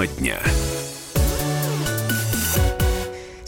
Тема дня.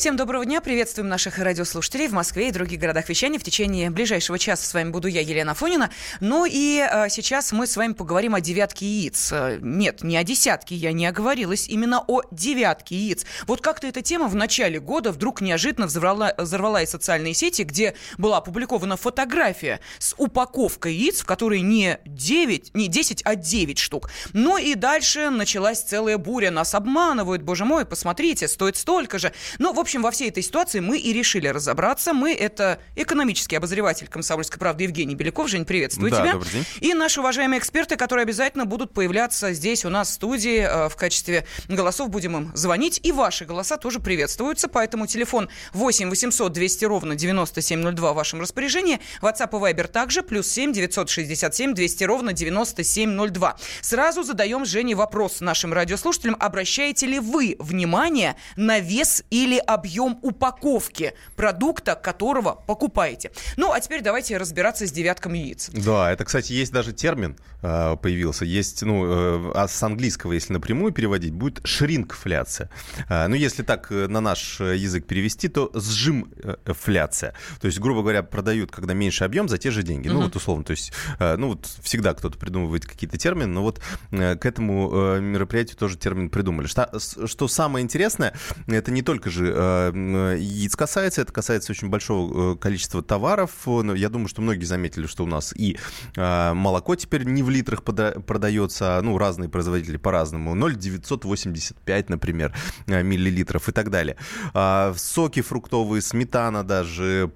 Всем доброго дня. Приветствуем наших радиослушателей в Москве и других городах вещания. В течение ближайшего часа с вами буду я, Елена Фонина. Ну и э, сейчас мы с вами поговорим о девятке яиц. Э, нет, не о десятке, я не оговорилась, именно о девятке яиц. Вот как-то эта тема в начале года вдруг неожиданно взорвала, взорвала и социальные сети, где была опубликована фотография с упаковкой яиц, в которой не 9, не 10, а 9 штук. Ну и дальше началась целая буря. Нас обманывают, боже мой, посмотрите, стоит столько же. Ну, в общем, общем, во всей этой ситуации мы и решили разобраться. Мы — это экономический обозреватель «Комсомольской правды» Евгений Беляков. Жень, приветствую да, тебя. Добрый день. И наши уважаемые эксперты, которые обязательно будут появляться здесь у нас в студии э, в качестве голосов. Будем им звонить. И ваши голоса тоже приветствуются. Поэтому телефон 8 800 200 ровно 9702 в вашем распоряжении. WhatsApp и Viber также. Плюс 7 967 200 ровно 9702. Сразу задаем Жене вопрос нашим радиослушателям. Обращаете ли вы внимание на вес или объем объем упаковки продукта, которого покупаете. Ну, а теперь давайте разбираться с девятком яиц. Да, это, кстати, есть даже термин э, появился. Есть, ну, э, а с английского, если напрямую переводить, будет шринкфляция. Э, ну, если так э, на наш язык перевести, то сжимфляция. То есть, грубо говоря, продают, когда меньше объем, за те же деньги. Угу. Ну, вот условно. То есть, э, ну, вот всегда кто-то придумывает какие-то термины, но вот э, к этому э, мероприятию тоже термин придумали. Что, что самое интересное, это не только же э, яиц касается, это касается очень большого э, количества товаров. Я думаю, что многие заметили, что у нас и э, молоко теперь не в литрах продается, а, ну, разные производители по-разному. 0,985, например, э, миллилитров и так далее. А, соки фруктовые, сметана даже,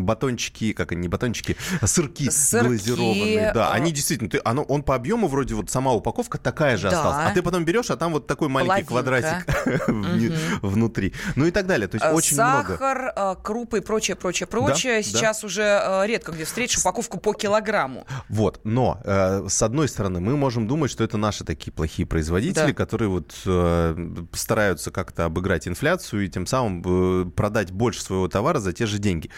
батончики, как они, не батончики, сырки, сырки глазированные. Да, они действительно, ты, оно, он по объему вроде вот сама упаковка такая же да. осталась. А ты потом берешь, а там вот такой маленький Половинка. квадратик внутри. Ну и так далее. То есть очень Сахар, много. Э, крупы и прочее, прочее, прочее. Да, Сейчас да. уже э, редко где встретишь упаковку по килограмму. Вот. Но, э, с одной стороны, мы можем думать, что это наши такие плохие производители, да. которые вот стараются как-то обыграть инфляцию и тем самым продать больше своего товара за те же деньги.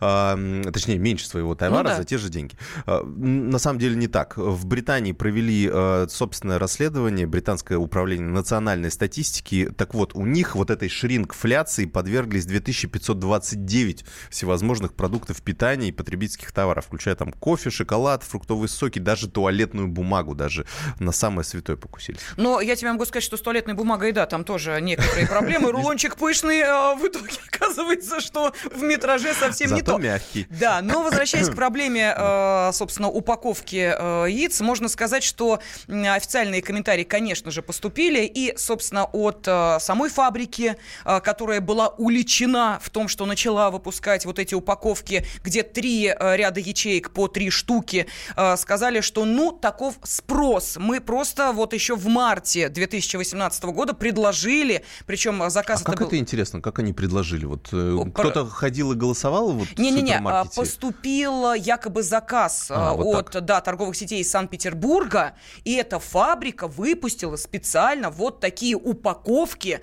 Точнее, меньше своего товара ну, да. за те же деньги. На самом деле не так. В Британии провели собственное расследование, британское управление национальной статистики. Так вот, у них вот этой шрингфляции подверглись 2529 всевозможных продуктов питания и потребительских товаров, включая там кофе, шоколад, фруктовые соки, даже туалетную бумагу, даже на самое святое покусились. Но я тебе могу сказать, что с туалетной бумагой, да, там тоже некоторые проблемы. Рулончик пышный, а в итоге оказывается, что в метраже совсем не то. мягкий. Да, но возвращаясь к проблеме, э, собственно, упаковки э, яиц, можно сказать, что официальные комментарии, конечно же, поступили, и, собственно, от э, самой фабрики фабрики, а, которая была уличена в том, что начала выпускать вот эти упаковки, где три а, ряда ячеек по три штуки, а, сказали, что ну, таков спрос. Мы просто вот еще в марте 2018 года предложили, причем заказ а это как был... это интересно, как они предложили? Вот э, кто-то ходил и голосовал вот Не-не-не, поступил якобы заказ а, от вот да, торговых сетей Санкт-Петербурга, и эта фабрика выпустила специально вот такие упаковки,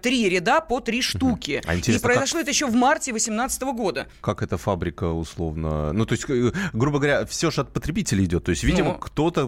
три ряда по три штуки. А и произошло как... это еще в марте 2018 года. Как эта фабрика условно? Ну, то есть, э, грубо говоря, все же от потребителей идет. То есть, видимо, ну, кто-то...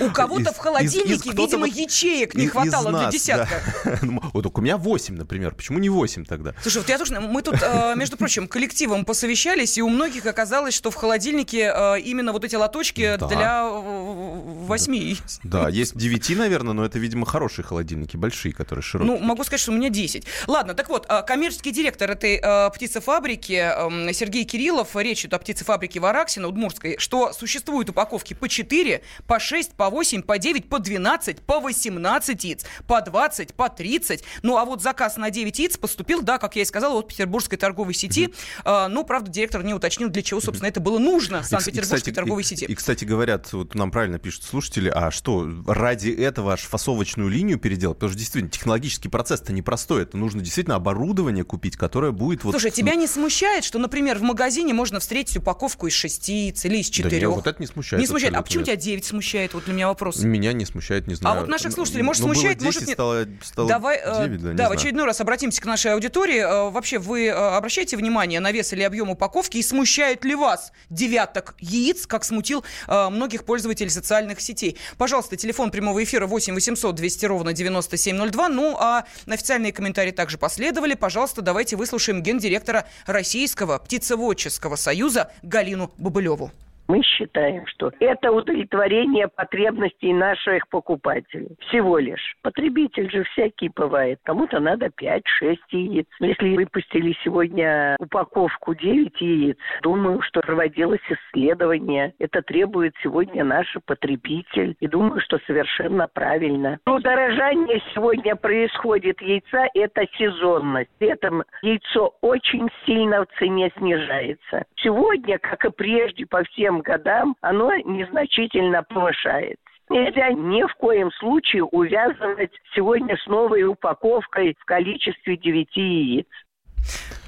У кого-то в холодильнике, из, из, видимо, вот, ячеек не хватало нас, для десятка. Да. Ну, вот у меня 8, например. Почему не 8 тогда? Слушай, вот я тоже... Мы тут, э, между прочим, коллективом посовещались, и у многих оказалось, что в холодильнике э, именно вот эти лоточки да. для 8. Да, есть 9, наверное, но это, видимо, хорошие холодильники, большие, которые широкие. Ну, могу сказать, что меня 10. Ладно, так вот, а, коммерческий директор этой э, птицефабрики э, Сергей Кириллов, речь идет о птицефабрике Вараксина, Удмурской, что существуют упаковки по 4, по 6, по 8, по 9, по 12, по 18 яиц, по 20, по 30. Ну, а вот заказ на 9 яиц поступил, да, как я и сказала, от петербургской торговой сети. Mm-hmm. Э, ну, правда, директор не уточнил, для чего, собственно, это было нужно Санкт-Петербургской торговой сети. И, и, кстати, говорят, вот нам правильно пишут слушатели, а что, ради этого аж фасовочную линию переделать? Потому что действительно технологический процесс-то непростой стоит. Нужно действительно оборудование купить, которое будет... Вот, Слушай, тебя не смущает, что, например, в магазине можно встретить упаковку из шести или из четырех? Да нет, вот это не смущает. Не смущает. А почему тебя 9 смущает? Вот для меня вопрос. Меня не смущает, не знаю. А вот наших слушателей, может, ну, смущает, может, нет. Стало, стало Давай, 9, да, да в очередной раз обратимся к нашей аудитории. Э, вообще, вы э, обращаете внимание на вес или объем упаковки и смущает ли вас девяток яиц, как смутил э, многих пользователей социальных сетей? Пожалуйста, телефон прямого эфира 8 800 200 ровно 9702. Ну, а официальные комментарии также последовали. Пожалуйста, давайте выслушаем гендиректора Российского птицеводческого союза Галину Бабылеву. Мы считаем, что это удовлетворение потребностей наших покупателей. Всего лишь. Потребитель же всякий бывает. Кому-то надо 5-6 яиц. Если выпустили сегодня упаковку 9 яиц, думаю, что проводилось исследование. Это требует сегодня наш потребитель. И думаю, что совершенно правильно. Удорожание сегодня происходит яйца – это сезонность. Этом яйцо очень сильно в цене снижается. Сегодня, как и прежде, по всем годам оно незначительно повышается. Нельзя ни в коем случае увязывать сегодня с новой упаковкой в количестве 9 яиц.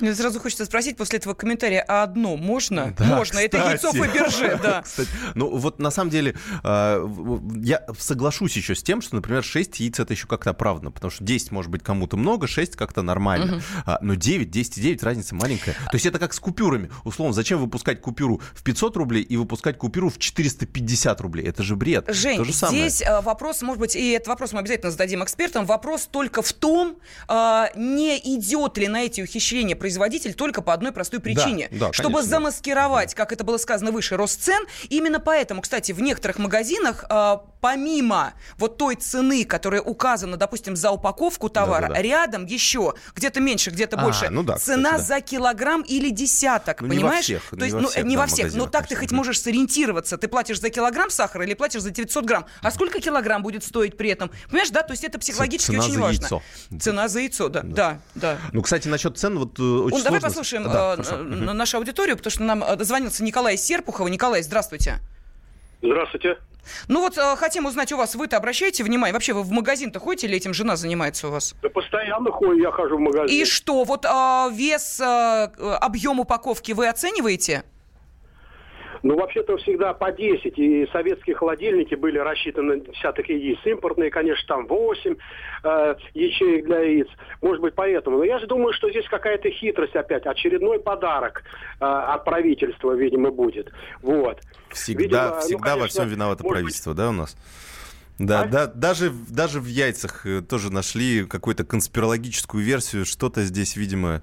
Мне сразу хочется спросить после этого комментария, а одно можно? Да, можно. Кстати. Это яйцо Фаберже, да. Кстати, ну вот на самом деле а, я соглашусь еще с тем, что, например, 6 яиц это еще как-то оправдано, потому что 10 может быть кому-то много, 6 как-то нормально. Угу. А, но 9, 10 и 9 разница маленькая. То есть это как с купюрами. Условно, зачем выпускать купюру в 500 рублей и выпускать купюру в 450 рублей? Это же бред. Жень, То же здесь самое. вопрос, может быть, и этот вопрос мы обязательно зададим экспертам, вопрос только в том, а, не идет ли на эти ухищрения производитель только по одной простой причине. Да, да, чтобы конечно, замаскировать, как это было сказано выше, рост цен. Именно поэтому, кстати, в некоторых магазинах, э, помимо вот той цены, которая указана, допустим, за упаковку товара, да, да, да. рядом еще где-то меньше, где-то а, больше, ну да, цена кстати, да. за килограмм или десяток, ну, понимаешь? Не во всех, То есть, не во ну, всех, не да, во всех, но так ты хоть можешь сориентироваться. Ты платишь за килограмм сахара или платишь за 900 грамм. А сколько килограмм будет стоить при этом? Понимаешь, да? То есть это психологически цена очень важно. Яйцо. Цена за яйцо, да. Да, да. да. Ну, кстати, насчет цен, вот э, очень Он, Давай послушаем да, э, нашу аудиторию, потому что нам э, дозвонился Николай Серпухова. Николай, здравствуйте. Здравствуйте. Ну вот э, хотим узнать у вас, вы-то обращаете внимание, вообще вы в магазин-то ходите или этим жена занимается у вас? Да постоянно ходю, я хожу в магазин. И что, вот э, вес, э, объем упаковки вы оцениваете? Ну, вообще-то всегда по 10. И советские холодильники были рассчитаны на десяток яиц. Импортные, конечно, там 8 э, ячеек для яиц. Может быть, поэтому. Но я же думаю, что здесь какая-то хитрость опять. Очередной подарок э, от правительства, видимо, будет. Вот. Всегда, видимо, всегда ну, конечно, во всем виновато правительство, быть... да, у нас? Да, а? да, даже, даже в яйцах э, тоже нашли какую-то конспирологическую версию, что-то здесь, видимо...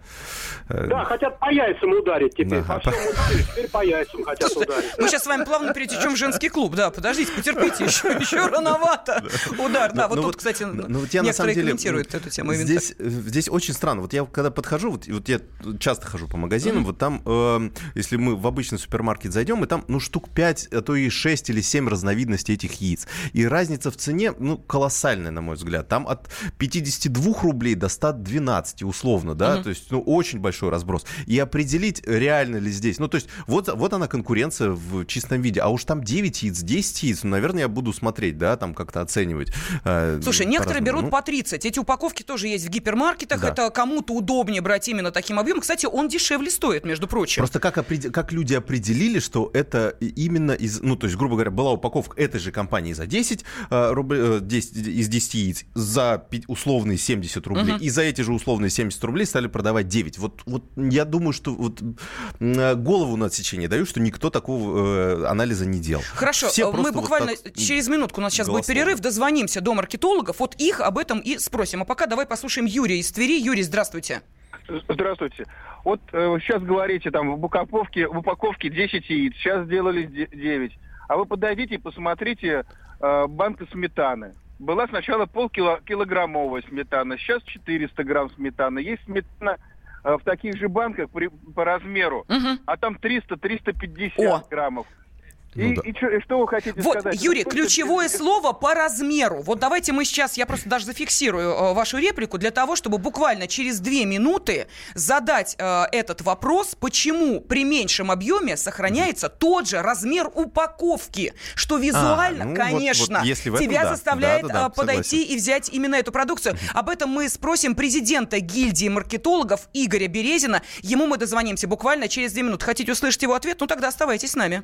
Э, да, хотят по яйцам ударить теперь, да. по всем ударить, теперь по яйцам хотят ударить. Мы сейчас с вами плавно перетечем в женский клуб, да, подождите, потерпите, еще, еще рановато удар. Да, вот тут, кстати, некоторые комментируют эту тему. Здесь, здесь очень странно, вот я когда подхожу, вот, вот я часто хожу по магазинам, вот там, э, если мы в обычный супермаркет зайдем, и там, ну, штук 5, а то и 6 или 7 разновидностей этих яиц. И разница разница в цене, ну, колоссальная, на мой взгляд. Там от 52 рублей до 112, условно, да, угу. то есть, ну, очень большой разброс. И определить, реально ли здесь, ну, то есть, вот, вот она конкуренция в чистом виде, а уж там 9 яиц, 10 яиц, ну, наверное, я буду смотреть, да, там как-то оценивать. Э, Слушай, некоторые берут ну... по 30. Эти упаковки тоже есть в гипермаркетах, да. это кому-то удобнее брать именно таким объемом. Кстати, он дешевле стоит, между прочим. Просто как, опред... как люди определили, что это именно из, ну, то есть, грубо говоря, была упаковка этой же компании за 10, Э, рублей, 10, э, из 10 яиц за условные 70 рублей, угу. и за эти же условные 70 рублей стали продавать 9. Вот, вот я думаю, что вот э, голову на отсечение даю, что никто такого э, анализа не делал. Хорошо, Все мы буквально вот через минутку, у нас сейчас голословно. будет перерыв, дозвонимся до маркетологов, вот их об этом и спросим. А пока давай послушаем Юрия из Твери. Юрий, здравствуйте. Здравствуйте. Вот э, сейчас говорите, там в упаковке, в упаковке 10 яиц, сейчас сделали 9. А вы подойдите и посмотрите э, банка сметаны. Была сначала полкилограммовая сметана, сейчас 400 грамм сметаны. Есть сметана э, в таких же банках при, по размеру, угу. а там 300-350 граммов. И, ну, да. и, что, и что вы хотите вот, сказать? Юрий, Сколько ключевое это... слово по размеру. Вот давайте мы сейчас, я просто даже зафиксирую э, вашу реплику для того, чтобы буквально через две минуты задать э, этот вопрос, почему при меньшем объеме сохраняется тот же размер упаковки, что визуально, а, ну, конечно, вот, вот если этом, тебя да. заставляет да, да, да, подойти согласен. и взять именно эту продукцию. Об этом мы спросим президента гильдии маркетологов Игоря Березина. Ему мы дозвонимся буквально через две минуты. Хотите услышать его ответ? Ну тогда оставайтесь с нами.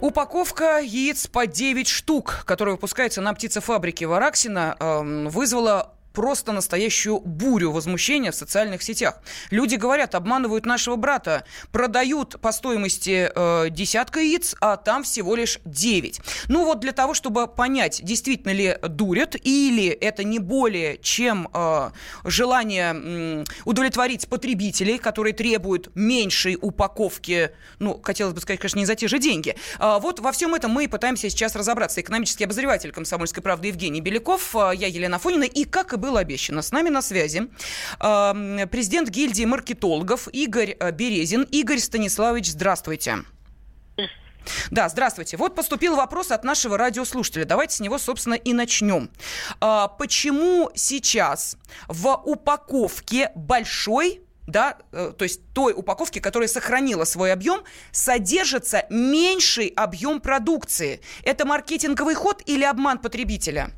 Упаковка яиц по 9 штук, которая выпускается на птицефабрике Вараксина, эм, вызвала просто настоящую бурю возмущения в социальных сетях. Люди говорят, обманывают нашего брата, продают по стоимости э, десятка яиц, а там всего лишь 9. Ну вот для того, чтобы понять, действительно ли дурят, или это не более чем э, желание э, удовлетворить потребителей, которые требуют меньшей упаковки, ну, хотелось бы сказать, конечно, не за те же деньги. Э, вот во всем этом мы и пытаемся сейчас разобраться. Экономический обозреватель «Комсомольской правды» Евгений Беляков, э, я Елена Фонина, и как и было обещано. С нами на связи э, президент гильдии маркетологов Игорь э, Березин. Игорь Станиславович, здравствуйте. Да, здравствуйте. Вот поступил вопрос от нашего радиослушателя. Давайте с него, собственно, и начнем. А, почему сейчас в упаковке большой да, э, то есть той упаковки, которая сохранила свой объем, содержится меньший объем продукции. Это маркетинговый ход или обман потребителя?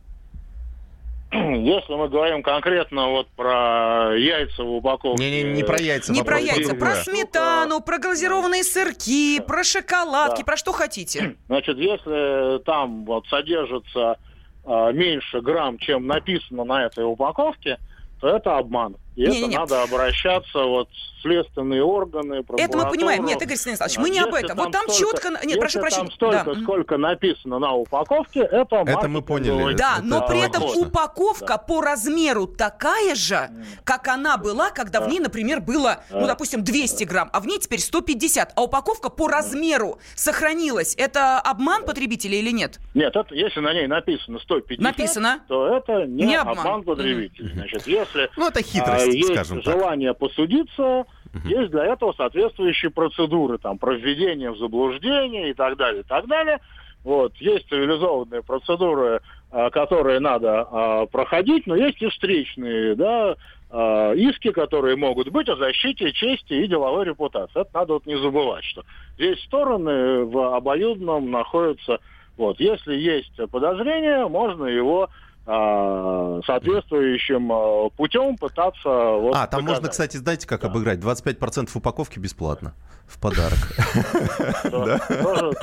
Если мы говорим конкретно вот про яйца в упаковке... Не, не, не про яйца. Не про яйца, про сметану, про глазированные сырки, про шоколадки, да. про что хотите. Значит, если там вот содержится а, меньше грамм, чем написано на этой упаковке, то это обман. И не, это не, надо обращаться вот следственные органы, Это мы понимаем. Нет, Игорь Станиславович, мы не об этом. Вот там столько... Нет, если прошу прощения. там столько, да. сколько написано на упаковке, это Это мы поняли. Да, это но при этом упаковка да. по размеру такая же, как она была, когда да. в ней, например, было, да. ну, допустим, 200 грамм, а в ней теперь 150. А упаковка по размеру сохранилась. Это обман потребителя или нет? Нет, это, если на ней написано 150, написано. то это не, не обман. обман потребителя. Mm-hmm. Значит, если ну, это хитрость, есть скажем желание так. посудиться, Угу. Есть для этого соответствующие процедуры, там, про введение в заблуждение и так далее, и так далее. Вот. Есть цивилизованные процедуры, а, которые надо а, проходить, но есть и встречные, да, а, иски, которые могут быть о защите чести и деловой репутации. Это надо вот не забывать, что здесь стороны в обоюдном находятся. Вот. Если есть подозрение, можно его соответствующим а, путем пытаться... Вот, а, там доказать. можно, кстати, знаете, как да. обыграть? 25% упаковки бесплатно в подарок.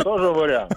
Тоже вариант.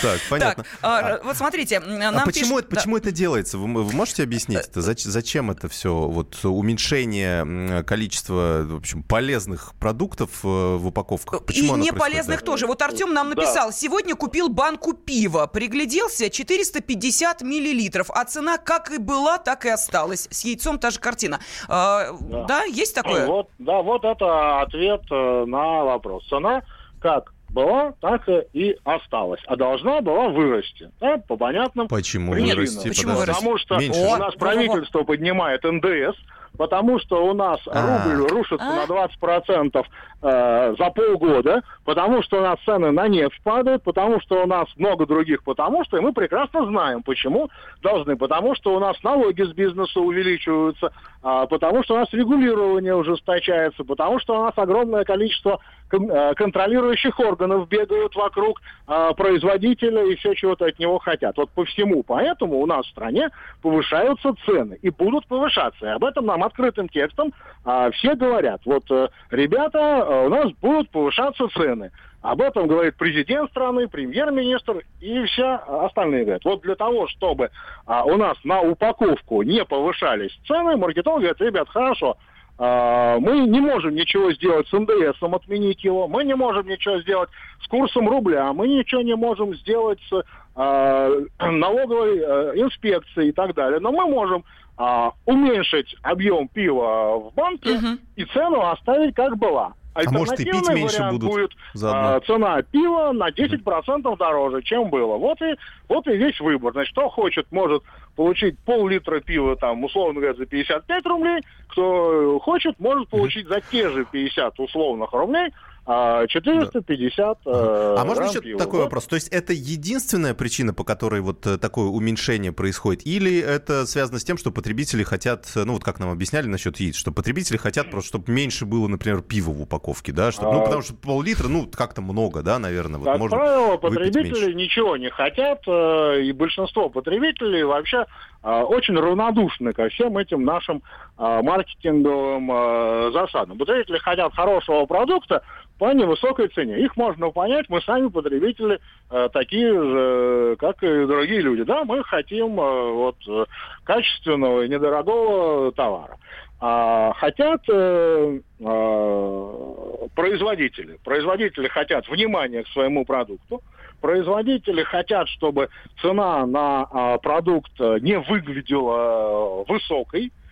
Так, понятно. А, вот смотрите, А почему это делается? Вы можете объяснить это? Зачем это все? Вот уменьшение количества, в общем, полезных продуктов э, в упаковках. И не полезных тоже. Вот Артем нам написал, сегодня купил банку пива, пригляделся, 450 50 миллилитров, а цена как и была, так и осталась. С яйцом та же картина. А, да. да, есть такое? Вот, да, вот это ответ э, на вопрос. Цена как была, так и осталась. А должна была вырасти. Да, по понятным Почему причинам. вырасти? Почему Потому что Меньше. у нас правительство поднимает НДС, потому что у нас А. рубль рушится А. на 20% э, за полгода, потому что у нас цены на нефть падают, потому что у нас много других, потому что и мы прекрасно знаем, почему должны, потому что у нас налоги с бизнеса увеличиваются, а, потому что у нас регулирование ужесточается, потому что у нас огромное количество кон- э, контролирующих органов бегают вокруг а, производителя и все чего-то от него хотят. Вот по всему поэтому у нас в стране повышаются цены и будут повышаться. И об этом нам открытым текстом а, все говорят. Вот, э, ребята, э, у нас будут повышаться цены. Об этом говорит президент страны, премьер-министр и все остальные говорят. Вот для того, чтобы а, у нас на упаковку не повышались цены, маркетолог говорит, ребят, хорошо, а, мы не можем ничего сделать с НДСом, отменить его, мы не можем ничего сделать с курсом рубля, мы ничего не можем сделать с а, налоговой э, инспекцией и так далее. Но мы можем а, уменьшить объем пива в банке Мгм. и цену оставить как была. А может, и пить Альтернативный меньше вариант будут будет заодно? а, цена пива на 10% дороже, чем было. Вот и, вот и весь выбор. Значит, кто хочет, может получить пол-литра пива, там, условно говоря, за 55 рублей. Кто хочет, может получить за те же 50 условных рублей а, 450 э, А можно еще пива. такой Вот. вопрос? То есть это единственная причина, по которой вот э, такое уменьшение происходит? Или это связано с тем, что потребители хотят, ну вот как нам объясняли насчет яиц, что потребители хотят просто, чтобы меньше было, например, пива в упаковке, да? Чтоб- ну, А. потому что пол-литра, ну, как-то много, да, наверное. Вот Как можно правило, потребители ничего не хотят, э, и большинство потребителей вообще э, очень равнодушны ко всем этим нашим маркетинговым э, засадам. Потребители хотят хорошего продукта по невысокой цене. Их можно понять, мы сами потребители э, такие же, как и другие люди. Да, мы хотим э, вот э, качественного и недорогого товара. А хотят э, э, производители. Производители хотят внимания к своему продукту. Производители хотят, чтобы цена на а, продукт э, не выглядела э, высокой. А, а,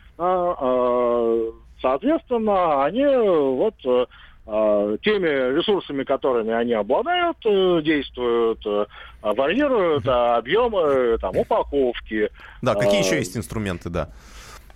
соответственно, они вот э, э, теми ресурсами, которыми они обладают, э, действуют, э, варьируют а, объемы там, упаковки. Да, какие а, еще есть инструменты, да?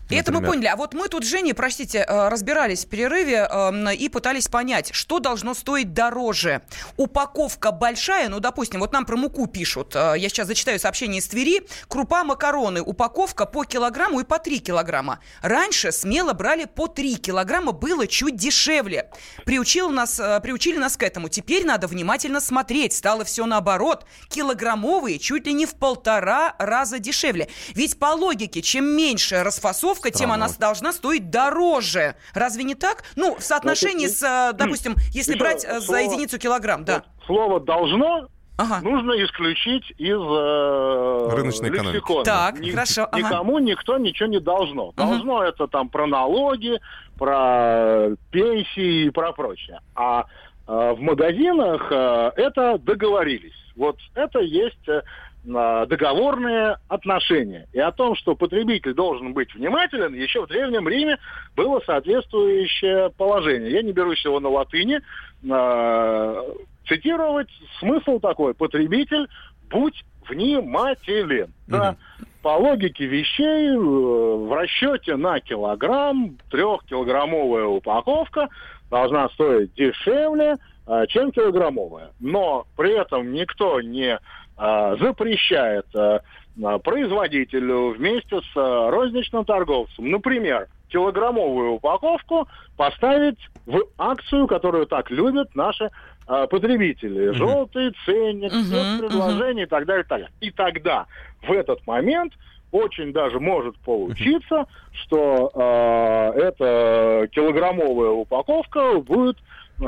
И это мы Например. поняли. А вот мы тут, Женя, простите, э, разбирались в перерыве э, и пытались понять, что должно стоить дороже. Упаковка большая, ну, допустим, вот нам про муку пишут. э, Я сейчас зачитаю сообщение из Твери. Крупа макароны. Упаковка по килограмму и по 3 килограмма. Раньше смело брали по 3 килограмма, было чуть дешевле. Приучил нас, э, приучили нас к этому. Теперь надо внимательно смотреть. Стало все наоборот. Килограммовые чуть ли не в полтора раза дешевле. Ведь по логике, чем меньше расфасовка, тем Странно. она должна стоить дороже. Разве не так? Ну, в соотношении с, э, допустим, если брать э, за единицу килограмм, да. Вот слово «должно» Ага. нужно исключить из э, Рыночной экономики. Так, Ни- хорошо, ага. Никому никто ничего не должно. Должно это там про налоги, про пенсии и про прочее. А э, в магазинах э, это договорились. Вот это есть э, договорные отношения. И о том, что потребитель должен быть внимателен, еще в Древнем Риме было соответствующее положение. Я не берусь его на латыни. э, цитировать смысл такой. Потребитель, будь внимателен. Да. По логике вещей, э, в расчете на килограмм трехкилограммовая упаковка должна стоить дешевле, э, чем килограммовая. Но при этом никто не запрещает э, э, производителю вместе с розничным торговцем, например, килограммовую упаковку поставить в акцию, которую так любят наши э, потребители. Желтый ценник, Мгм, спецпредложение предложений и так далее, и так далее. И тогда в этот момент очень даже может получиться, что э, эта килограммовая упаковка будет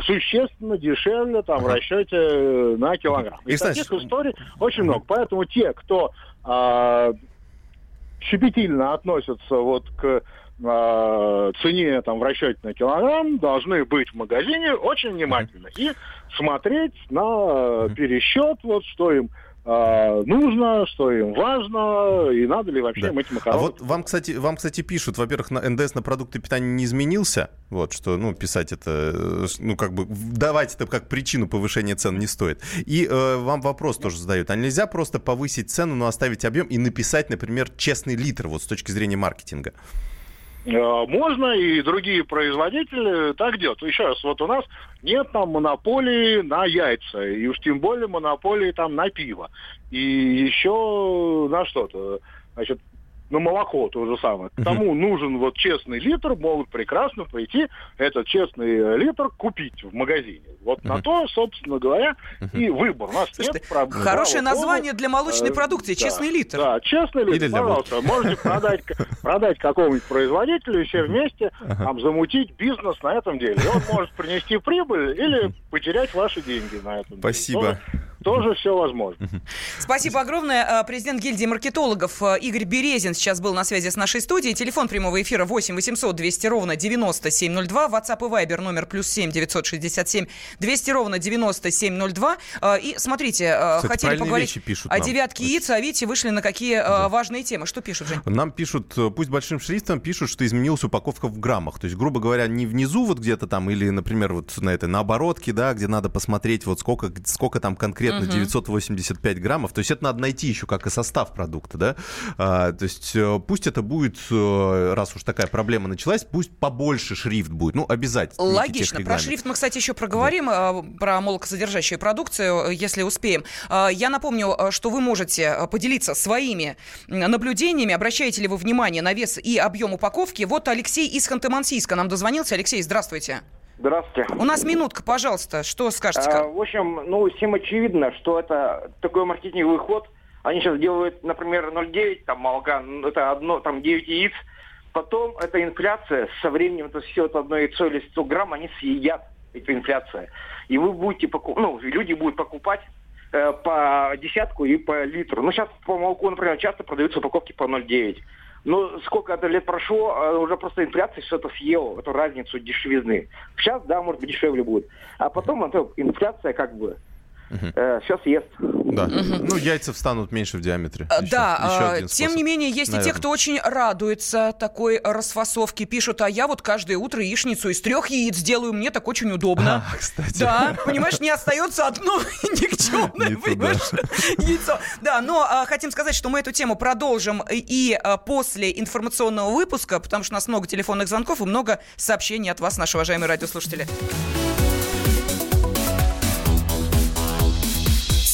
существенно дешевле там, в Ага. расчете э, на килограмм. И, И, таких историй очень много. Поэтому те, кто э, щепетильно относятся вот к э, цене там, в расчете на килограмм, должны быть в магазине очень внимательны и смотреть на пересчет, вот, что им э, нужно, что им важно, и надо ли вообще Да. эти А макароны. вот вам, кстати, вам, кстати, пишут, во-первых, на НДС на продукты питания не изменился, вот, что, ну, писать это, э, ну, как бы, давать это как причину повышения цен не стоит. И э, вам вопрос тоже задают, а нельзя просто повысить цену, но оставить объем и написать, например, честный литр, вот, с точки зрения маркетинга? Э, можно, и другие производители так делают. Еще раз, вот у нас нет там монополии на яйца, и уж тем более монополии там на пиво. И еще на что-то. Значит, на молоко то же самое. К тому нужен вот честный литр, могут прекрасно прийти этот честный литр купить в магазине. Вот на то, собственно говоря, и выбор. У нас Слушайте, нет проблем. Хорошее название для молочной э, продукции, честный литр. Да, честный литр, пожалуйста. Можете продать, продать какому-нибудь производителю и все вместе там, замутить бизнес на этом деле. И он может принести прибыль или потерять ваши деньги на этом. Спасибо. Деле тоже все возможно. Спасибо огромное. А, президент гильдии маркетологов а, Игорь Березин сейчас был на связи с нашей студией. Телефон прямого эфира 8 800 200 ровно 9702. WhatsApp и Viber номер плюс 7 967 200 ровно 9702. А, и смотрите, Кстати, хотели поговорить пишут о девятке яиц, а видите, вышли на какие да. важные темы. Что пишут, Жень? Нам пишут, э, пусть большим шрифтом пишут, что изменилась упаковка в граммах. То есть, грубо говоря, не внизу вот где-то там или, например, вот на этой, на оборотке, да, где надо посмотреть вот сколько, сколько там конкретно угу. 985 граммов. То есть это надо найти еще как и состав продукта, да. А, то есть э, пусть это будет, э, раз уж такая проблема началась, пусть побольше шрифт будет. Ну, обязательно. Логично. Про шрифт мы, кстати, еще проговорим, да. Э, про молокосодержащую продукцию, если успеем. Я напомню, что вы можете поделиться своими наблюдениями. Обращаете ли вы внимание на вес и объем упаковки? Вот Алексей из Ханты-Мансийска нам дозвонился. Алексей, здравствуйте. Здравствуйте. У нас минутка, пожалуйста. Что скажете? А, в общем, ну, всем очевидно, что это такой маркетинговый ход. Они сейчас делают, например, 0,9 там молока, это одно, там 9 яиц. Потом эта инфляция, со временем это все это одно яйцо или 100 грамм, они съедят, эта инфляция. И вы будете покупать, ну, люди будут покупать э, по десятку и по литру. Ну, сейчас по молоку, например, часто продаются упаковки по 0,9. Но сколько это лет прошло, а уже просто инфляция что-то съела, эту разницу дешевизны. Сейчас, да, может быть, дешевле будет. А потом это инфляция как бы Угу. Э, все съест. Да. Угу. Ну, яйца встанут меньше в диаметре. Еще, да, еще тем не менее, есть Наверное. и те, кто очень радуется такой расфасовке. Пишут, а я вот каждое утро яичницу из трех яиц делаю, мне так очень удобно. А, кстати. Да, понимаешь, не остается одно никчемное, понимаешь, яйцо. Да, но а, хотим сказать, что мы эту тему продолжим и а, после информационного выпуска, потому что у нас много телефонных звонков и много сообщений от вас, наши уважаемые радиослушатели.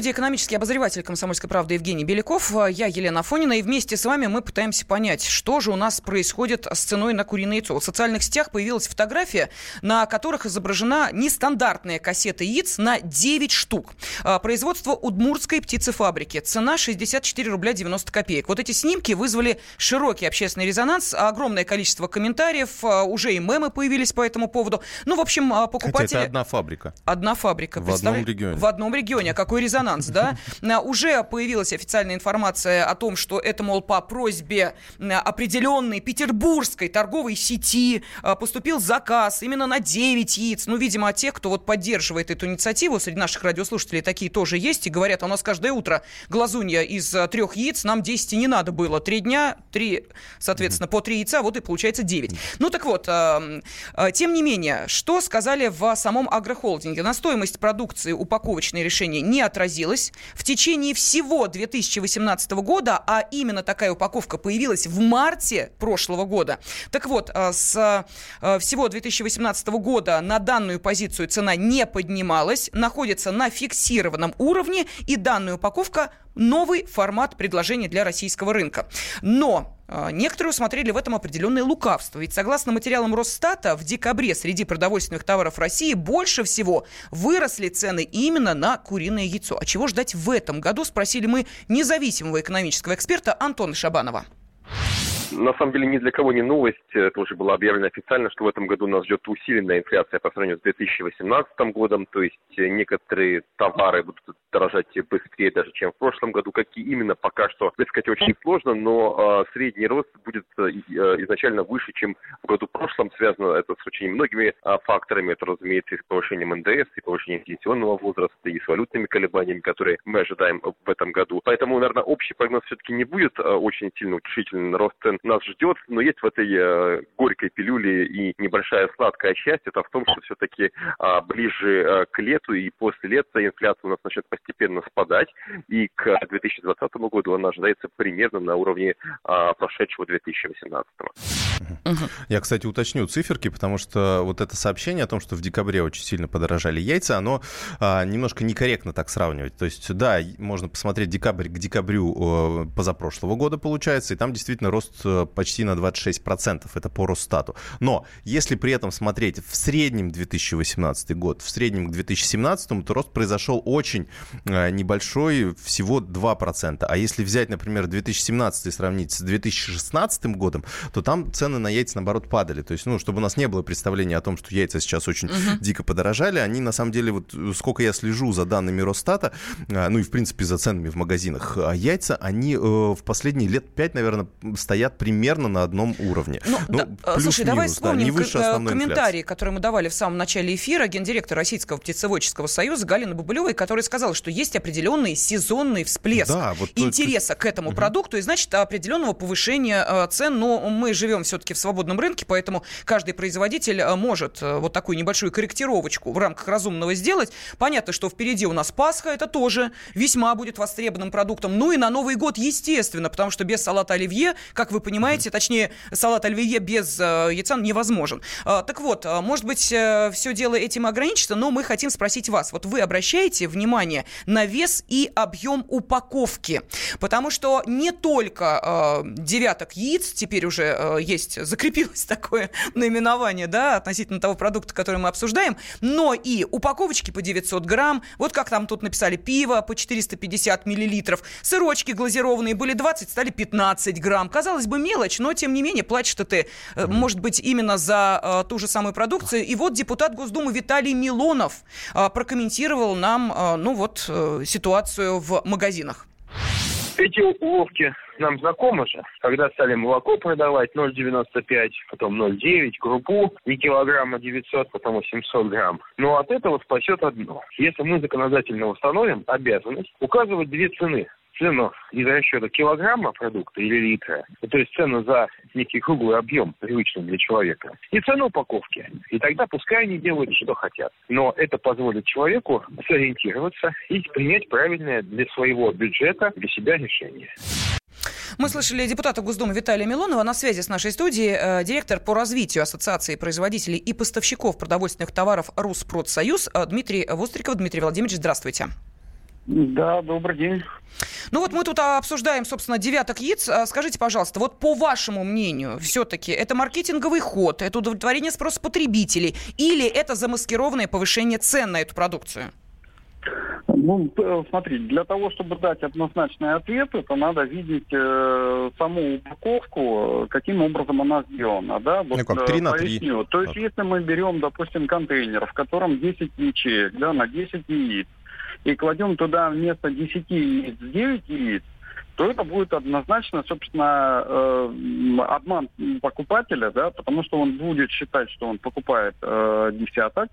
студии экономический обозреватель «Комсомольской правды» Евгений Беляков. Я Елена Фонина. И вместе с вами мы пытаемся понять, что же у нас происходит с ценой на куриное яйцо. В социальных сетях появилась фотография, на которых изображена нестандартная кассета яиц на 9 штук. А, производство Удмуртской птицефабрики. Цена 64 рубля 90 копеек. Вот эти снимки вызвали широкий общественный резонанс, огромное количество комментариев, а, уже и мемы появились по этому поводу. Ну, в общем, покупатели... Хотя это одна фабрика. Одна фабрика. В одном регионе. В одном регионе. А какой резонанс? Резонанс, да? Уже появилась официальная информация о том, что это, мол, по просьбе определенной петербургской торговой сети а, поступил заказ именно на 9 яиц. Ну, видимо, от тех, кто вот поддерживает эту инициативу, среди наших радиослушателей такие тоже есть, и говорят, «А у нас каждое утро глазунья из а, трех яиц, нам 10 не надо было. Три дня, три, соответственно, по три яйца, вот и получается 9. Ну, так вот, тем не менее, что сказали в самом агрохолдинге? На стоимость продукции упаковочные решения не отразили отразилось в течение всего 2018 года, а именно такая упаковка появилась в марте прошлого года. Так вот, э, с э, всего 2018 года на данную позицию цена не поднималась, находится на фиксированном уровне, и данная упаковка новый формат предложения для российского рынка. Но Некоторые усмотрели в этом определенное лукавство. Ведь согласно материалам Росстата, в декабре среди продовольственных товаров России больше всего выросли цены именно на куриное яйцо. А чего ждать в этом году, спросили мы независимого экономического эксперта Антона Шабанова. На самом деле ни для кого не новость, это уже было объявлено официально, что в этом году нас ждет усиленная инфляция по сравнению с 2018 годом, то есть некоторые товары будут дорожать быстрее даже, чем в прошлом году. Какие именно, пока что сказать очень сложно, но э, средний рост будет э, изначально выше, чем в году прошлом. Связано это с очень многими э, факторами. Это, разумеется, и с повышением НДС, и повышением пенсионного возраста, и с валютными колебаниями, которые мы ожидаем в этом году. Поэтому, наверное, общий прогноз все-таки не будет э, очень сильно утешительный. Рост цен нас ждет, но есть в этой э, горькой пилюле и небольшая сладкая часть. Это в том, что все-таки э, ближе э, к лету и после лета инфляция у нас начнет постепенно спадать. И к 2020 году она ожидается примерно на уровне э, прошедшего 2018. Я, кстати, уточню циферки, потому что вот это сообщение о том, что в декабре очень сильно подорожали яйца, оно а, немножко некорректно так сравнивать. То есть, да, можно посмотреть декабрь к декабрю э, позапрошлого года, получается, и там действительно рост почти на 26%. Это по Росстату. Но если при этом смотреть в среднем 2018 год, в среднем к 2017, то рост произошел очень э, небольшой, всего 2%. А если взять, например, 2017 и сравнить с 2016 годом, то там цены на яйца, наоборот, падали. То есть, ну, чтобы у нас не было представления о том, что яйца сейчас очень uh-huh. дико подорожали, они, на самом деле, вот сколько я слежу за данными Росстата, ну и, в принципе, за ценами в магазинах, яйца, они э, в последние лет пять, наверное, стоят примерно на одном уровне. Ну, ну, да. Слушай, давай вспомним да, выше к- комментарии, которые мы давали в самом начале эфира, гендиректор Российского птицеводческого союза Галина Бабулевой, которая сказала, что есть определенный сезонный всплеск да, вот интереса к этому угу. продукту и, значит, определенного повышения э, цен. Но мы живем все-таки в свободном рынке, поэтому каждый производитель э, может э, вот такую небольшую корректировочку в рамках разумного сделать. Понятно, что впереди у нас Пасха, это тоже весьма будет востребованным продуктом. Ну и на Новый год, естественно, потому что без салата оливье, как вы понимаете, точнее, салат оливье без э, яйца невозможен. Э, так вот, э, может быть, э, все дело этим ограничится, но мы хотим спросить вас. Вот вы обращаете внимание на вес и объем упаковки? Потому что не только э, девяток яиц, теперь уже э, есть, закрепилось такое наименование, да, относительно того продукта, который мы обсуждаем, но и упаковочки по 900 грамм, вот как там тут написали, пиво по 450 миллилитров, сырочки глазированные были 20, стали 15 грамм. Казалось бы, мелочь, но тем не менее платишь ты, э, может быть, именно за э, ту же самую продукцию. И вот депутат Госдумы Виталий Милонов э, прокомментировал нам, ну вот, ситуацию в магазинах. Эти уловки нам знакомы же. Когда стали молоко продавать 0,95, потом 0,9, крупу и килограмма 900, потом 700 грамм. Но от этого спасет одно. Если мы законодательно установим обязанность указывать две цены цену из расчета килограмма продукта или литра, то есть цену за некий круглый объем, привычный для человека, и цену упаковки. И тогда пускай они делают, что хотят. Но это позволит человеку сориентироваться и принять правильное для своего бюджета, для себя решение. Мы слышали депутата Госдумы Виталия Милонова на связи с нашей студией, э, директор по развитию Ассоциации производителей и поставщиков продовольственных товаров Руспродсоюз Дмитрий Востриков. Дмитрий Владимирович, здравствуйте. Да, добрый день. Ну вот мы тут обсуждаем, собственно, девяток яиц. А скажите, пожалуйста, вот по вашему мнению, все-таки это маркетинговый ход, это удовлетворение спроса потребителей или это замаскированное повышение цен на эту продукцию? Ну, смотрите, для того, чтобы дать однозначный ответ, это надо видеть э, саму упаковку, каким образом она сделана, да? Вот, ну, как 3 на 3. Поясню. То есть, если мы берем, допустим, контейнер, в котором 10 ячеек, да, на 10 яиц, и кладем туда вместо 10 яиц 9 яиц, то это будет однозначно, собственно, э, обман покупателя, да, потому что он будет считать, что он покупает э, десяток,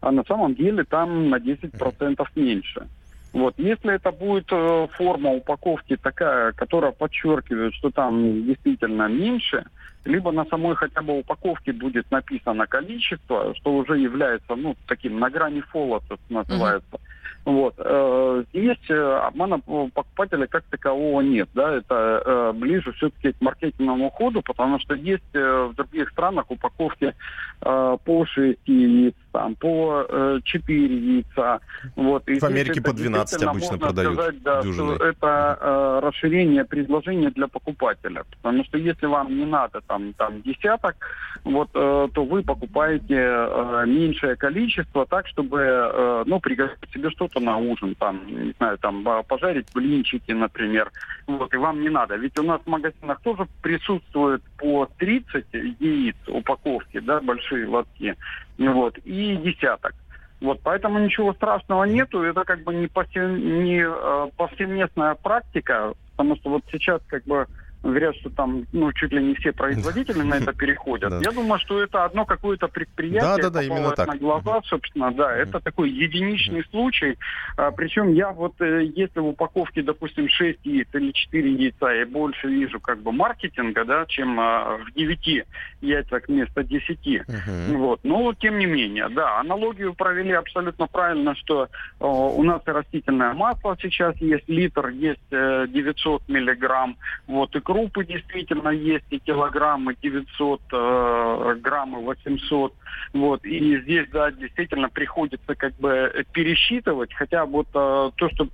а на самом деле там на 10% меньше. Вот. Если это будет э, форма упаковки такая, которая подчеркивает, что там действительно меньше, либо на самой хотя бы упаковке будет написано количество, что уже является, ну, таким на грани фола, называется. Uh-huh. Вот. Э, здесь э, обмана покупателя как такового нет. Да? Это э, ближе все-таки к маркетинговому ходу, потому что есть в других странах упаковки по 6 яиц, там по э, 4 яйца. Вот. И в Америке по 12 обычно продают сказать, да, что это э, расширение предложения для покупателя. Потому что если вам не надо там, там десяток, вот, э, то вы покупаете э, меньшее количество так, чтобы э, ну, приготовить себе что-то на ужин. Там, не знаю, там пожарить блинчики, например. Вот, и вам не надо. Ведь у нас в магазинах тоже присутствует по 30 яиц упаковки, да, большие лотки, вот, и десяток. Вот, поэтому ничего страшного нету, это как бы не, повсем, не э, повсеместная практика, потому что вот сейчас как бы говорят, что там ну, чуть ли не все производители на это переходят. Я думаю, что это одно какое-то предприятие, да, да, да, именно так. на глаза, собственно, да, это такой единичный случай. А, причем я вот, э, если в упаковке, допустим, 6 яиц или 4 яйца, я больше вижу как бы маркетинга, да, чем а, в 9 яйцах вместо 10. Uh-huh. Вот. Но, тем не менее, да, аналогию провели абсолютно правильно, что э, у нас и растительное масло сейчас есть, литр есть э, 900 миллиграмм, вот, и крупы действительно есть, и килограммы 900, э, граммы 800. Вот. И здесь, да, действительно приходится как бы пересчитывать, хотя вот э, то, что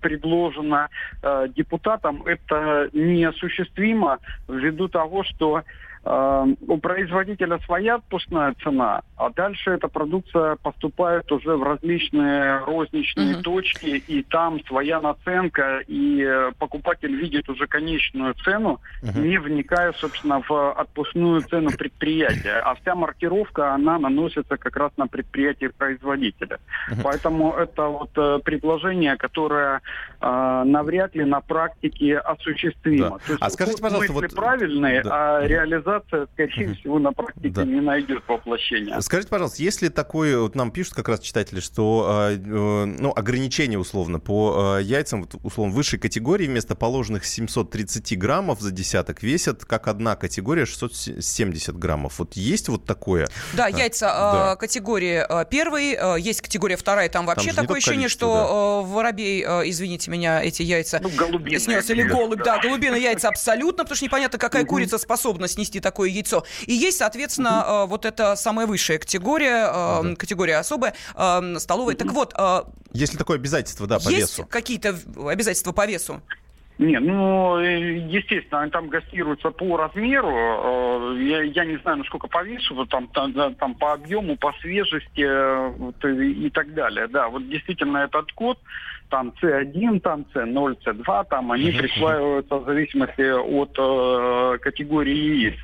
предложено э, депутатам, это неосуществимо ввиду того, что у производителя своя отпускная цена, а дальше эта продукция поступает уже в различные розничные угу. точки, и там своя наценка, и покупатель видит уже конечную цену, угу. не вникая, собственно, в отпускную цену предприятия. А вся маркировка, она наносится как раз на предприятие производителя. Угу. Поэтому это вот э, предложение, которое э, навряд ли на практике осуществимо. Да. То есть, а скажите, пожалуйста, вот... правильные, да. а реализация, скорее всего, на практике да. не найдет воплощения. Скажите, пожалуйста, если такой, вот нам пишут как раз читатели, что э, э, ну, ограничение условно по э, яйцам, вот, условно, высшей категории вместо положенных 730 граммов за десяток весят как одна категория 670 граммов. Вот есть вот такое? Да, яйца да. категории первой, есть категория вторая, там вообще там такое ощущение, что да. воробей, извините меня, эти яйца ну, снес, или голубь, да, голубиные яйца абсолютно, потому что непонятно, какая курица способна снести такое яйцо. И есть, соответственно, вот это самая высшая категория, э, категория особая, э, столовая. Так вот... Э, Если такое обязательство, да, по есть весу. какие-то обязательства по весу? Не, ну, естественно, они там гастируются по размеру. Я, я не знаю, насколько по весу, там, там, там по объему, по свежести вот, и, и так далее. Да, вот действительно этот код, там C1, там C0, C2, там они присваиваются в зависимости от э, категории яиц.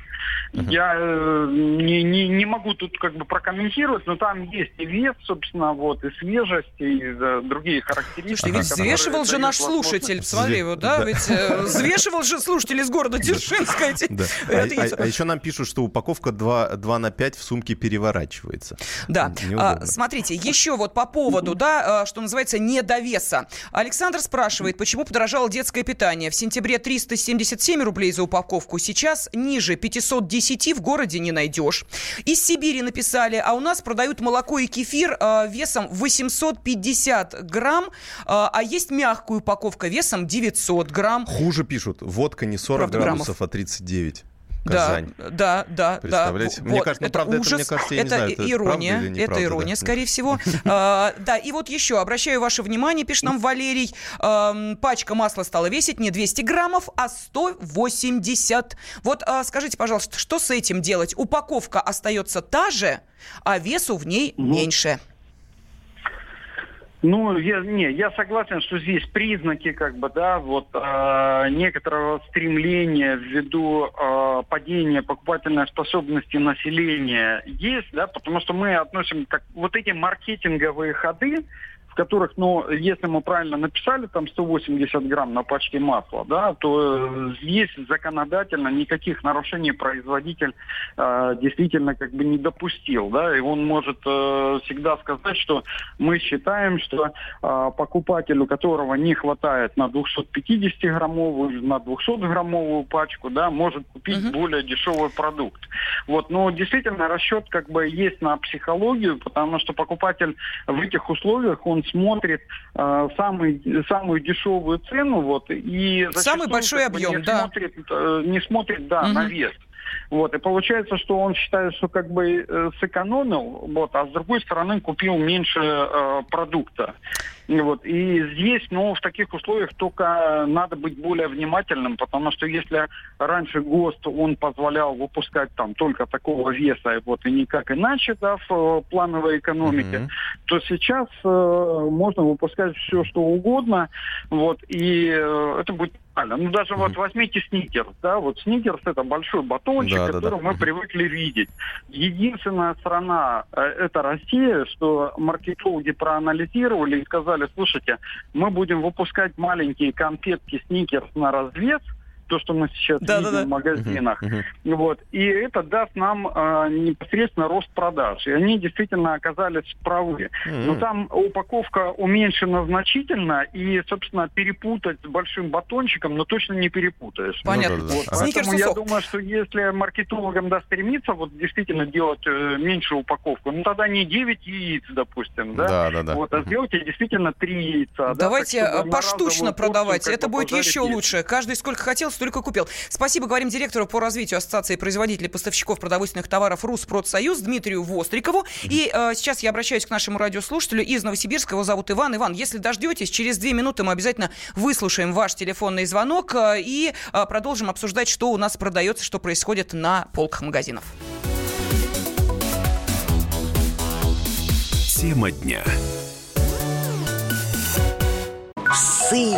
Uh-huh. Я э, не, не, не могу тут как бы прокомментировать, но там есть и вес, собственно, вот, и свежесть, и да, другие характеристики. Слушайте, ведь взвешивал же наш слушатель, смотри, вот, да, ведь э, взвешивал же слушатель из города Дзержинска эти да. А, а, а еще нам пишут, что упаковка 2, 2 на 5 в сумке переворачивается. Да, а, смотрите, еще вот по поводу, да, что называется, недовеса. Александр спрашивает, почему подорожало детское питание? В сентябре 377 рублей за упаковку, сейчас ниже 510 10 в городе не найдешь. Из Сибири написали, а у нас продают молоко и кефир э, весом 850 грамм, э, а есть мягкая упаковка весом 900 грамм. Хуже пишут, водка не 40 Правда, градусов, граммов. а 39. Казань. Да, да, Представляете? да. Мне кажется, ну, правда, ужас. это, мне кажется, я это не знаю, это ирония, это неправда, ирония, да. скорее всего. а, да, и вот еще, обращаю ваше внимание, пишет нам Валерий, пачка масла стала весить не 200 граммов, а 180. Вот а, скажите, пожалуйста, что с этим делать? Упаковка остается та же, а весу в ней ну, меньше. Ну, я, не, я согласен, что здесь признаки, как бы, да, вот э, некоторого стремления ввиду э, падения покупательной способности населения есть, да, потому что мы относим как вот эти маркетинговые ходы, которых, ну, если мы правильно написали, там 180 грамм на пачке масла, да, то э, здесь законодательно никаких нарушений производитель э, действительно как бы не допустил, да, и он может э, всегда сказать, что мы считаем, что э, покупателю, которого не хватает на 250-граммовую, на 200-граммовую пачку, да, может купить uh-huh. более дешевый продукт. Вот, но действительно расчет как бы есть на психологию, потому что покупатель в этих условиях, он смотрит э, самый, самую дешевую цену, вот, и самый большой объем, не да. Смотрит, э, не смотрит, да, угу. на вес. Вот, и получается, что он считает, что как бы э, сэкономил, вот, а с другой стороны купил меньше э, продукта. Вот. И здесь, ну, в таких условиях только надо быть более внимательным, потому что если раньше ГОСТ, он позволял выпускать там только такого веса, вот, и никак иначе, да, в э, плановой экономике, Мгм. то сейчас э, можно выпускать все, что угодно, вот, и э, это будет нормально. Ну, даже вот возьмите сникерс, да, вот сникерс это большой батончик, Да, да, да. который мы привыкли видеть. Единственная страна э, это Россия, что маркетологи проанализировали и сказали, слушайте, мы будем выпускать маленькие конфетки сникерс на развес, то, что мы сейчас Да-да-да. видим в магазинах. Мгм. Вот. И это даст нам э, непосредственно рост продаж. И они действительно оказались правы. Но М. там упаковка уменьшена значительно, и, собственно, перепутать с большим батончиком, но точно не перепутаешь. Понятно. Ну да, да. Вот. Сникерс поэтому я думаю, что если маркетологам да, стремиться вот действительно делать э, меньшую упаковку, ну тогда не 9 яиц, допустим, да, Да, да, да. вот, а сделайте действительно 3 яйца. да, Давайте так, чтобы э, поштучно продавать, это будет еще лучше. Каждый сколько хотел, столько купил. Спасибо, говорим директору по развитию Ассоциации производителей поставщиков продовольственных товаров Руспродсоюз Дмитрию Вострикову. И э, сейчас я обращаюсь к нашему радиослушателю из Новосибирска. Его зовут Иван. Иван, если дождетесь, через две минуты мы обязательно выслушаем ваш телефонный звонок э, и э, продолжим обсуждать, что у нас продается, что происходит на полках магазинов. Тема дня. Псы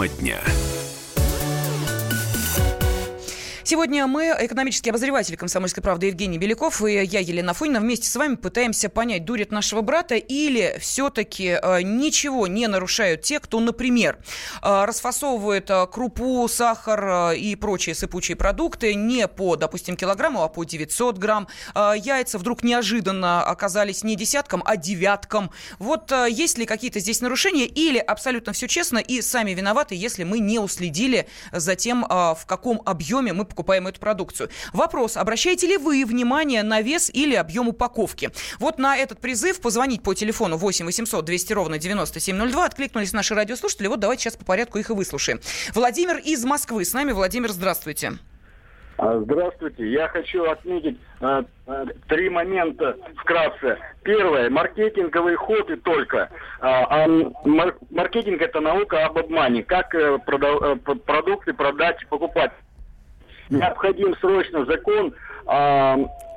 Тема дня. Сегодня мы, экономический обозреватель «Комсомольской правды» Евгений Беляков и я, Елена Фонина, вместе с вами пытаемся понять, дурит нашего брата или все-таки э, ничего не нарушают те, кто, например, э, расфасовывает э, крупу, сахар и прочие сыпучие продукты не по, допустим, килограмму, а по 900 грамм. Яйца вдруг неожиданно оказались не десятком, а девятком. Вот есть ли какие-то здесь нарушения или абсолютно все честно и сами виноваты, если мы не уследили за тем, в каком объеме мы покупаем эту продукцию. Вопрос, обращаете ли вы внимание на вес или объем упаковки? Вот на этот призыв позвонить по телефону 8 800 200 ровно 9702 откликнулись наши радиослушатели. Вот давайте сейчас по порядку их и выслушаем. Владимир из Москвы с нами. Владимир, здравствуйте. А, Здравствуйте. Я хочу отметить э, э, три момента вкратце. Первое. Маркетинговый ход и только. А, а мар- маркетинг это наука об обмане. Как э, прода- э, продукты продать и покупать. Необходим срочно закон о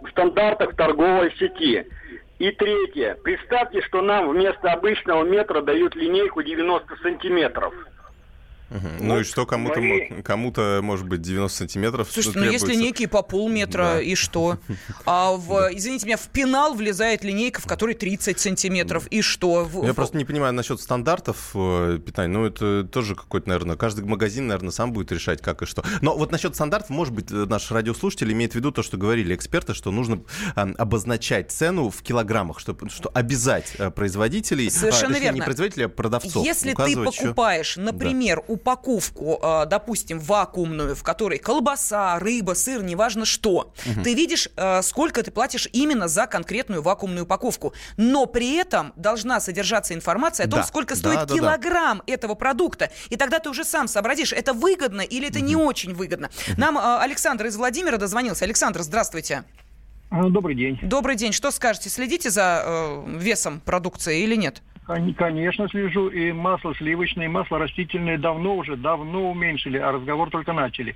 стандартах торговой сети. И третье. Представьте, что нам вместо обычного метра дают линейку 90 сантиметров. Мгм. Ну и что, кому-то, мои- мо- кому-то, может быть, 90 сантиметров Слушайте, ну требуется. линейки по полметра, Да. и что? А в, извините меня, в пенал влезает линейка, в которой 30 сантиметров, и что? В- Я просто не понимаю насчет стандартов э, питания. Ну, это тоже какой-то, наверное, каждый магазин, наверное, сам будет решать, как и что. Но вот насчет стандартов, может быть, э, наш радиослушатель имеет в виду то, что говорили эксперты, что нужно э, обозначать цену в килограммах, что, что обязать производителей, а, Совершенно точнее, верно. не производителей, а продавцов. Если ты указывать, что- покупаешь, например, упаковку, э, допустим, вакуумную, в которой колбаса, рыба, сыр, неважно что, Мгм. ты видишь, э, сколько ты платишь именно за конкретную вакуумную упаковку. Но при этом должна содержаться информация о том, Да, сколько да, стоит да, да. килограмм этого продукта. И тогда ты уже сам сообразишь, это выгодно или это не очень выгодно. Нам э, Александр из Владимира дозвонился. Александр, здравствуйте. Добрый день. Добрый день. Что скажете? Следите за э, весом продукции или нет? Кон- Конечно, слежу. И масло сливочное, и масло растительное давно уже, давно уменьшили, а разговор только начали.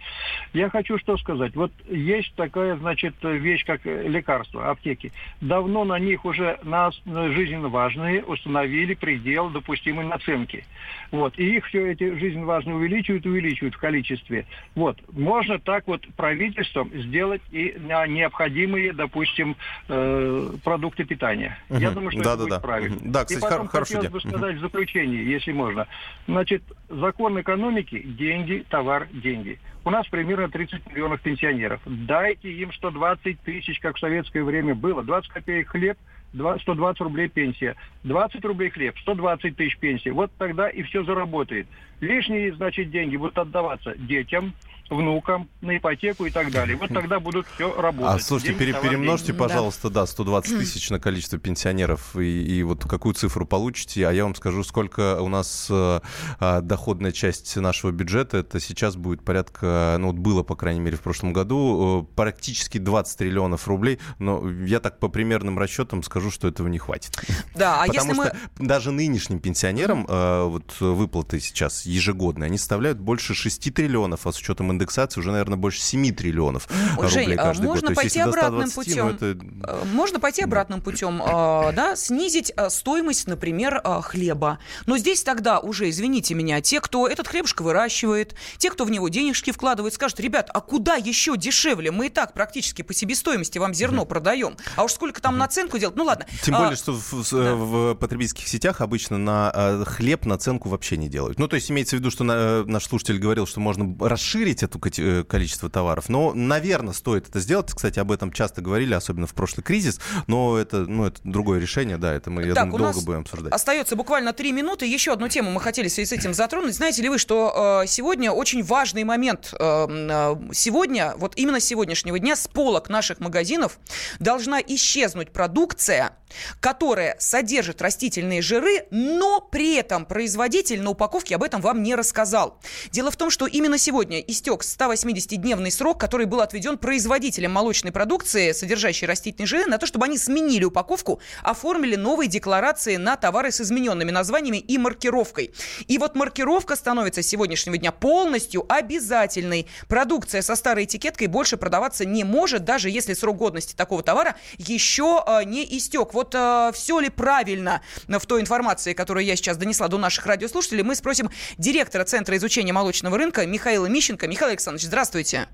Я хочу что сказать. Вот есть такая, значит, вещь, как лекарства, аптеки. Давно на них уже на жизненно важные установили предел допустимой наценки. Вот. И их все эти жизненно важные увеличивают, увеличивают в количестве. Вот. Можно так вот правительством сделать и на необходимые, допустим, э, продукты питания. Я думаю, что да, это да, будет да. правильно. Да, И кстати, потом хор- хорошая хотелось бы сказать в заключении, если можно. Значит, закон экономики – деньги, товар, деньги. У нас примерно 30 миллионов пенсионеров. Дайте им 120 тысяч, как в советское время было. 20 копеек хлеб – 120 рублей пенсия. 20 рублей хлеб, 120 тысяч пенсии. Вот тогда и все заработает. Лишние, значит, деньги будут отдаваться детям, внукам, на ипотеку и так далее. Вот тогда будут все работать. А слушайте, пере, перемножьте, пожалуйста, да. да, 120 тысяч на количество пенсионеров и, и вот какую цифру получите, а я вам скажу, сколько у нас э, э, доходная часть нашего бюджета, это сейчас будет порядка, ну вот было, по крайней мере, в прошлом году, э, практически 20 триллионов рублей, но я так по примерным расчетам скажу, что этого не хватит. Да, а Потому если что мы... даже нынешним пенсионерам э, вот выплаты сейчас ежегодные, они составляют больше 6 триллионов, а с учетом индексации уже, наверное, больше 7 триллионов Жень, рублей каждый можно год. пойти обратным 20, путем. Ну, это... Можно пойти обратным путем, э, да, снизить э, стоимость, например, э, хлеба. Но здесь тогда уже, извините меня, те, кто этот хлебушка выращивает, те, кто в него денежки вкладывает, скажут, ребят, а куда еще дешевле? Мы и так практически по себестоимости вам зерно mm продаем. А уж сколько там наценку делать? Ну ладно. Тем а, более, что в, да. в потребительских сетях обычно на хлеб наценку вообще не делают. Ну, то есть имеется в виду, что наш слушатель говорил, что можно расширить эту э, количество товаров. Но, наверное, стоит это сделать. Кстати, об этом часто говорили, особенно в прошлый кризис. Но это, ну, это другое решение, да, это мы, я так, думаю, долго будем обсуждать. Остается буквально три минуты. Еще одну тему мы хотели в связи с этим затронуть. Знаете ли вы, что э, сегодня очень важный момент. Э, э, сегодня, вот именно с сегодняшнего дня, с полок наших магазинов должна исчезнуть продукция, которая содержит растительные жиры, но при этом производитель на упаковке об этом вам не рассказал. Дело в том, что именно сегодня истек 180-дневный срок, который был отведен производителям молочной продукции, содержащей растительные жиры, на то, чтобы они сменили упаковку, оформили новые декларации на товары с измененными названиями и маркировкой. И вот маркировка становится с сегодняшнего дня полностью обязательной. Продукция со старой этикеткой больше продаваться не может, даже если срок годности такого товара еще э, не истек. Вот э, все ли правильно в той информации, которую я сейчас донесла до наших радиослушателей, мы спросим директора Центра изучения молочного рынка Михаила Мищенко. Михаил Александрович, здравствуйте.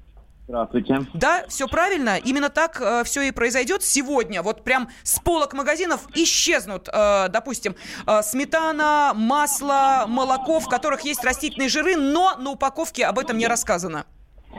Здравствуйте. Да, все правильно. Именно так э, все и произойдет сегодня. Вот прям с полок магазинов исчезнут, э, допустим, э, сметана, масло, молоко, в которых есть растительные жиры, но на упаковке об этом не рассказано.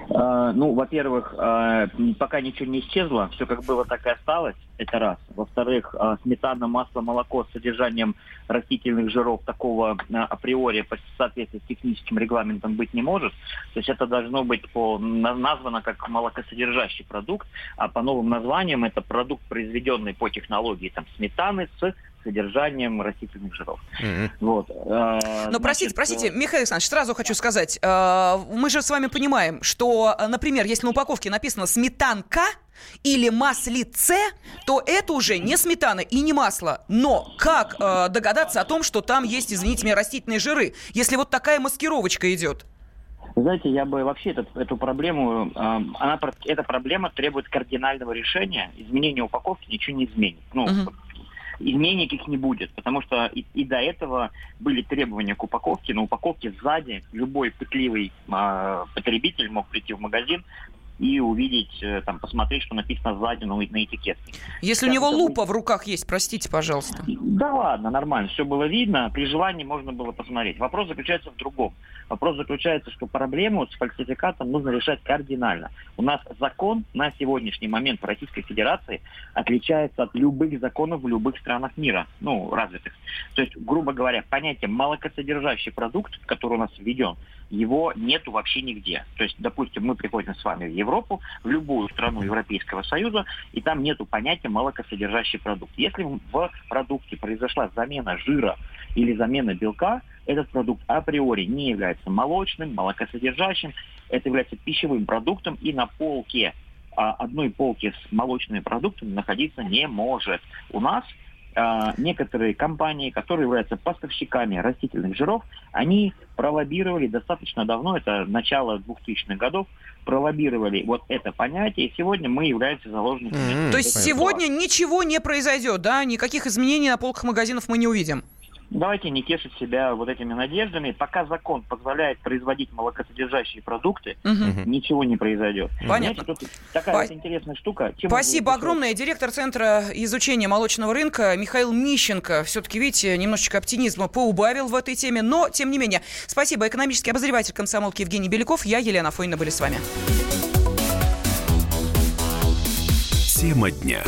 Uh, ну, во-первых, uh, пока ничего не исчезло, все как было, так и осталось, это раз. Во-вторых, uh, сметана, масло, молоко с содержанием растительных жиров такого априори по соответствии с техническим регламентом быть не может. То есть это должно быть по, названо как молокосодержащий продукт, а по новым названиям это продукт, произведенный по технологии там, сметаны с содержанием растительных жиров. Mm-hmm. Вот. Э, Но простите, простите, Михаил Александрович, сразу хочу сказать, э, мы же с вами понимаем, что, например, если на упаковке написано сметанка, или маслице, то это уже не сметана и не масло. Но как э, догадаться о том, что там есть, извините меня, растительные жиры, если вот такая маскировочка идет? знаете, я бы вообще этот, эту проблему, э, она, эта проблема требует кардинального решения. Изменение упаковки ничего не изменит. Ну, uh-huh изменений их не будет, потому что и, и до этого были требования к упаковке. На упаковке сзади любой пытливый э, потребитель мог прийти в магазин, и увидеть, э, там, посмотреть, что написано сзади на, на этикетке. Если Сейчас у него это... лупа в руках есть, простите, пожалуйста. Да ладно, нормально, все было видно, при желании можно было посмотреть. Вопрос заключается в другом. Вопрос заключается, что проблему с фальсификатом нужно решать кардинально. У нас закон на сегодняшний момент в Российской Федерации отличается от любых законов в любых странах мира, ну, развитых. То есть, грубо говоря, понятие молокосодержащий продукт, который у нас введен, его нету вообще нигде. То есть, допустим, мы приходим с вами в Европу, в любую страну Европейского Союза, и там нету понятия молокосодержащий продукт. Если в продукте произошла замена жира или замена белка, этот продукт априори не является молочным, молокосодержащим, это является пищевым продуктом, и на полке а, одной полки с молочными продуктами находиться не может. У нас некоторые компании, которые являются поставщиками растительных жиров, они пролоббировали достаточно давно, это начало 2000-х годов, пролоббировали вот это понятие, и сегодня мы являемся заложниками. Mm-hmm. То есть сегодня ничего не произойдет, да? Никаких изменений на полках магазинов мы не увидим? Давайте не тешить себя вот этими надеждами. Пока закон позволяет производить молокосодержащие продукты, Мгм. ничего не произойдет. Понятно. Знаете, тут такая По- вот интересная штука. Чем Спасибо огромное. Директор Центра изучения молочного рынка Михаил Мищенко. Все-таки, видите, немножечко оптимизма поубавил в этой теме, но, тем не менее. Спасибо. Экономический обозреватель комсомолки Евгений Беляков. Я, Елена Фойна, были с вами. Тема дня.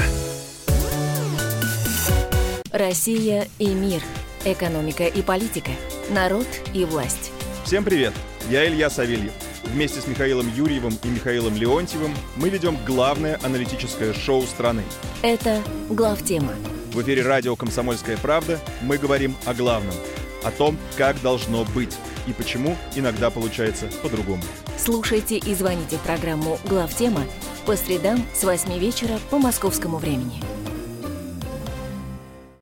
Россия и мир. Экономика и политика. Народ и власть. Всем привет! Я Илья Савельев. Вместе с Михаилом Юрьевым и Михаилом Леонтьевым мы ведем главное аналитическое шоу страны. Это главтема. В эфире радио «Комсомольская правда» мы говорим о главном. О том, как должно быть и почему иногда получается по-другому. Слушайте и звоните в программу «Главтема» по средам с 8 вечера по московскому времени.